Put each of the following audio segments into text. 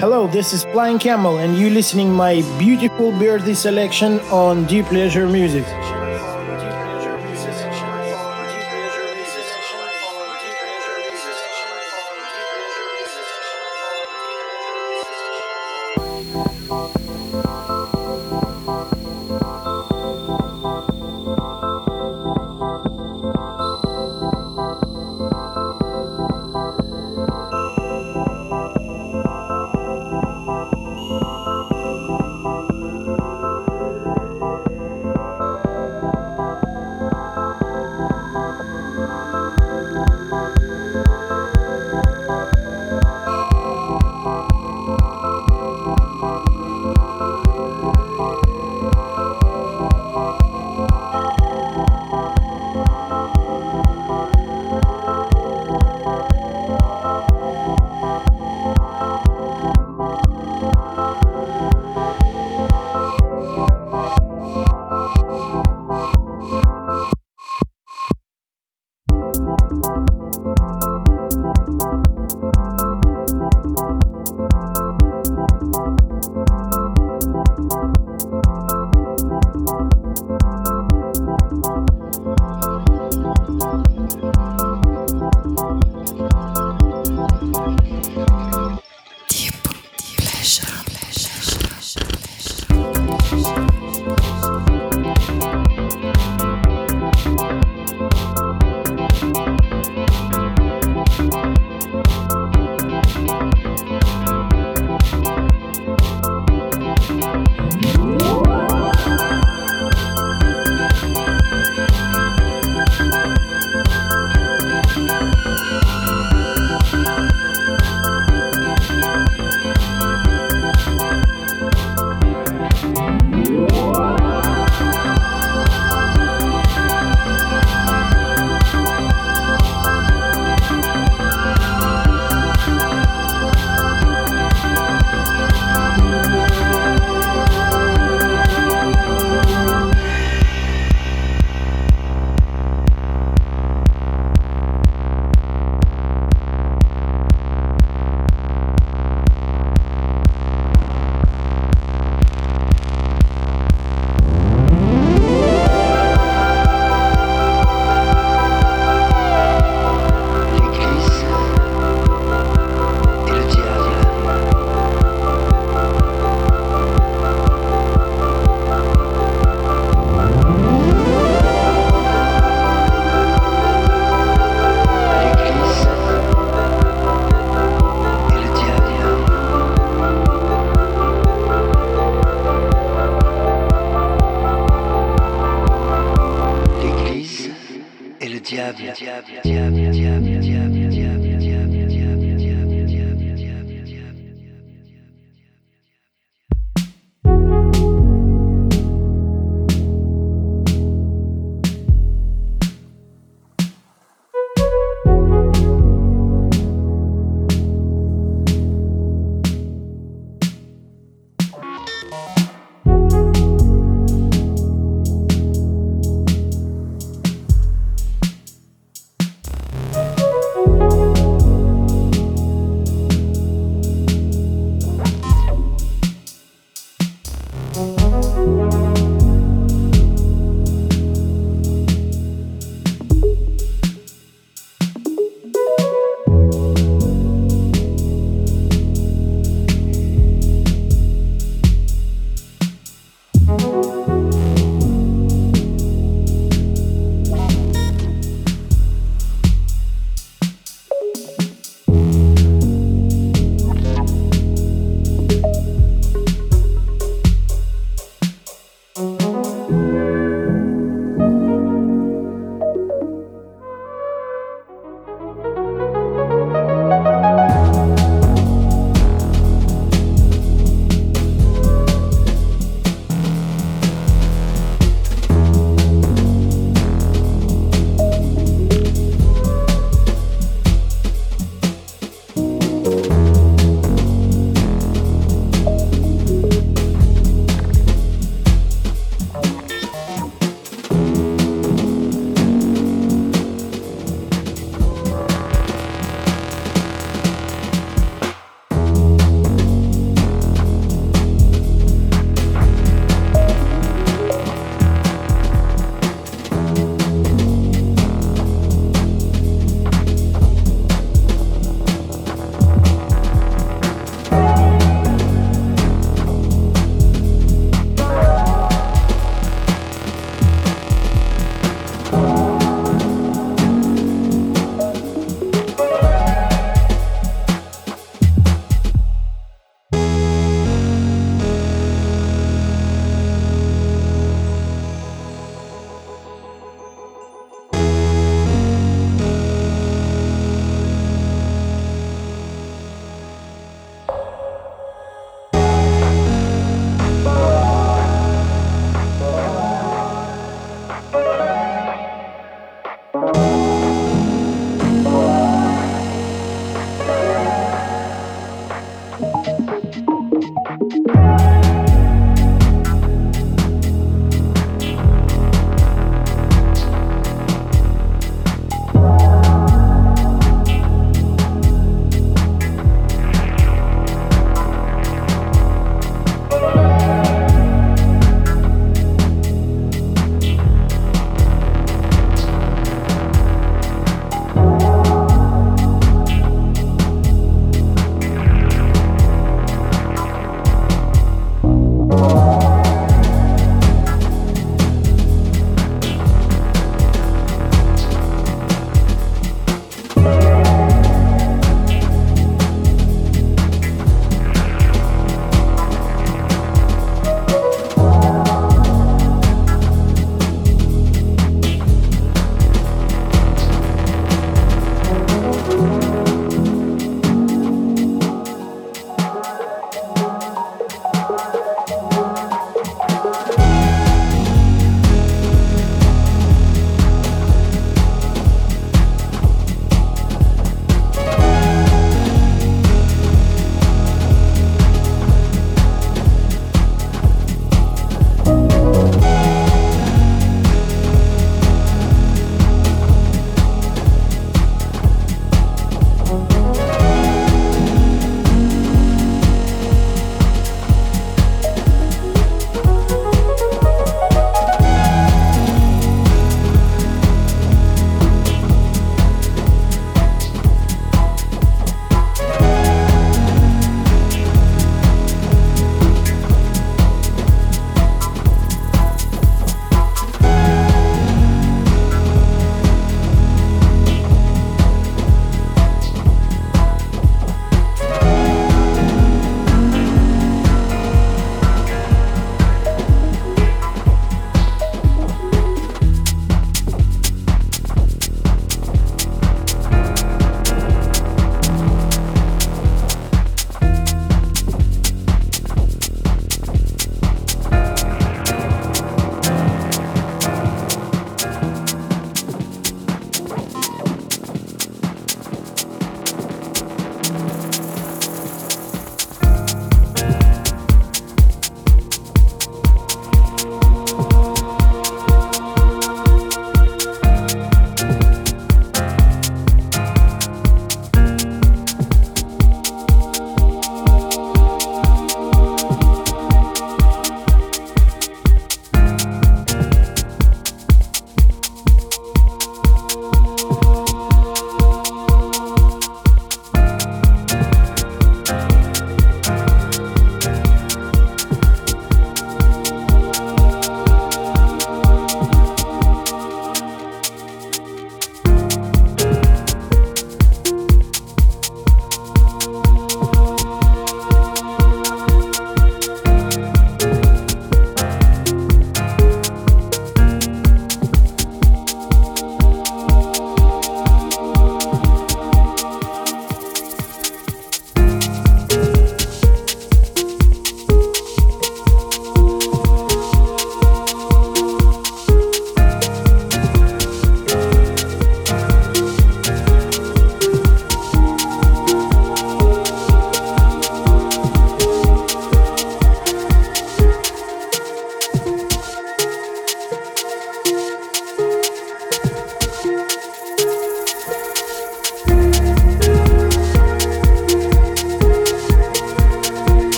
Hello, this is Flying Camel, and you listening my beautiful birthday selection on Deep Pleasure Music.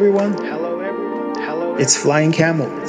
Everyone. Hello, everyone. Hello. Camel. It's Flying Camel.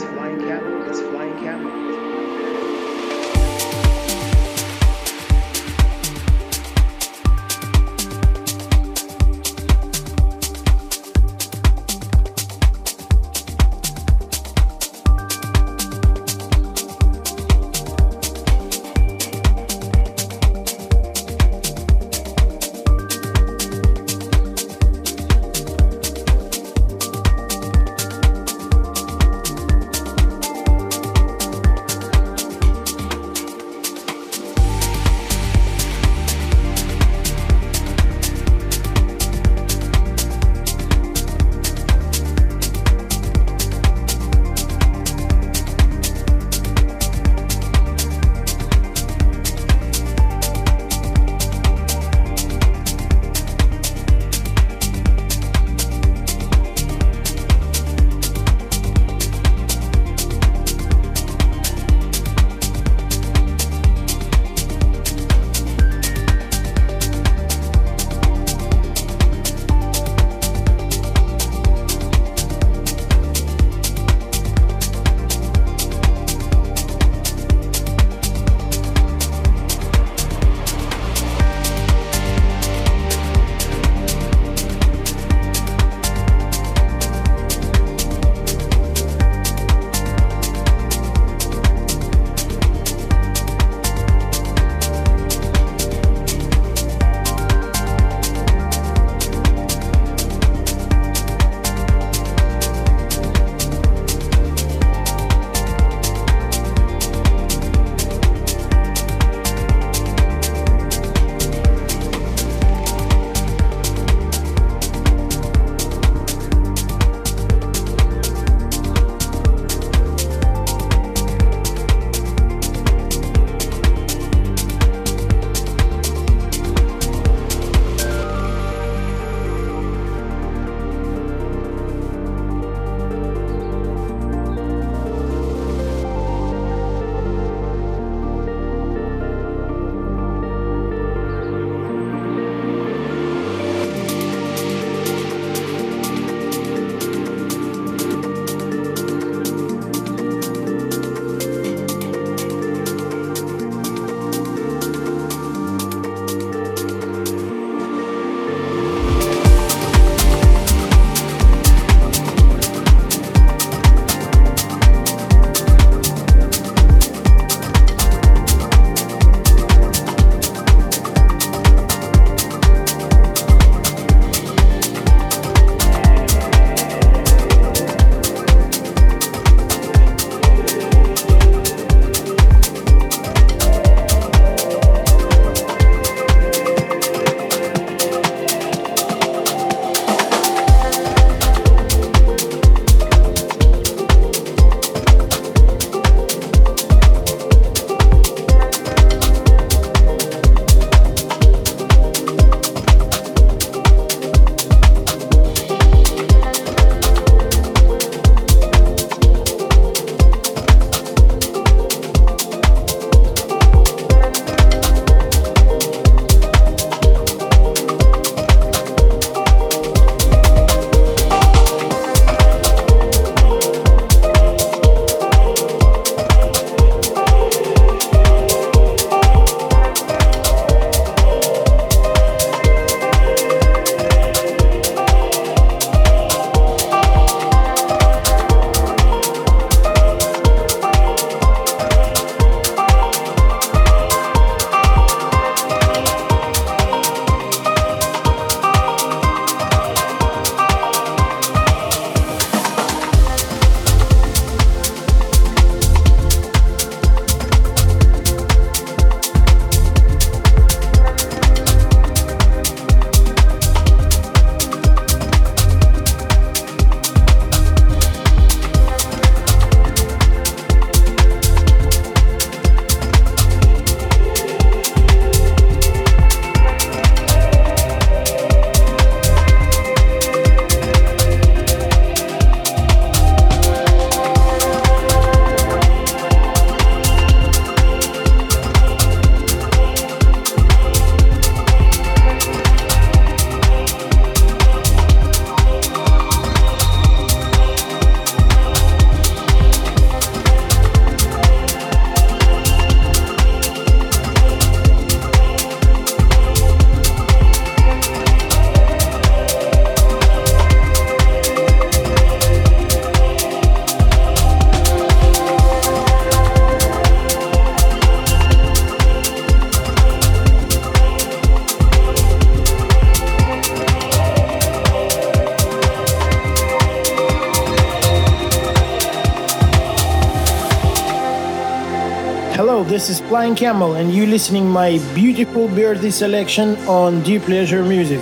Flying Camel, and you listening my beautiful birthday selection on Deep Pleasure Music.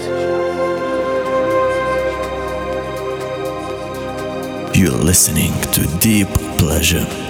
You're listening to Deep Pleasure.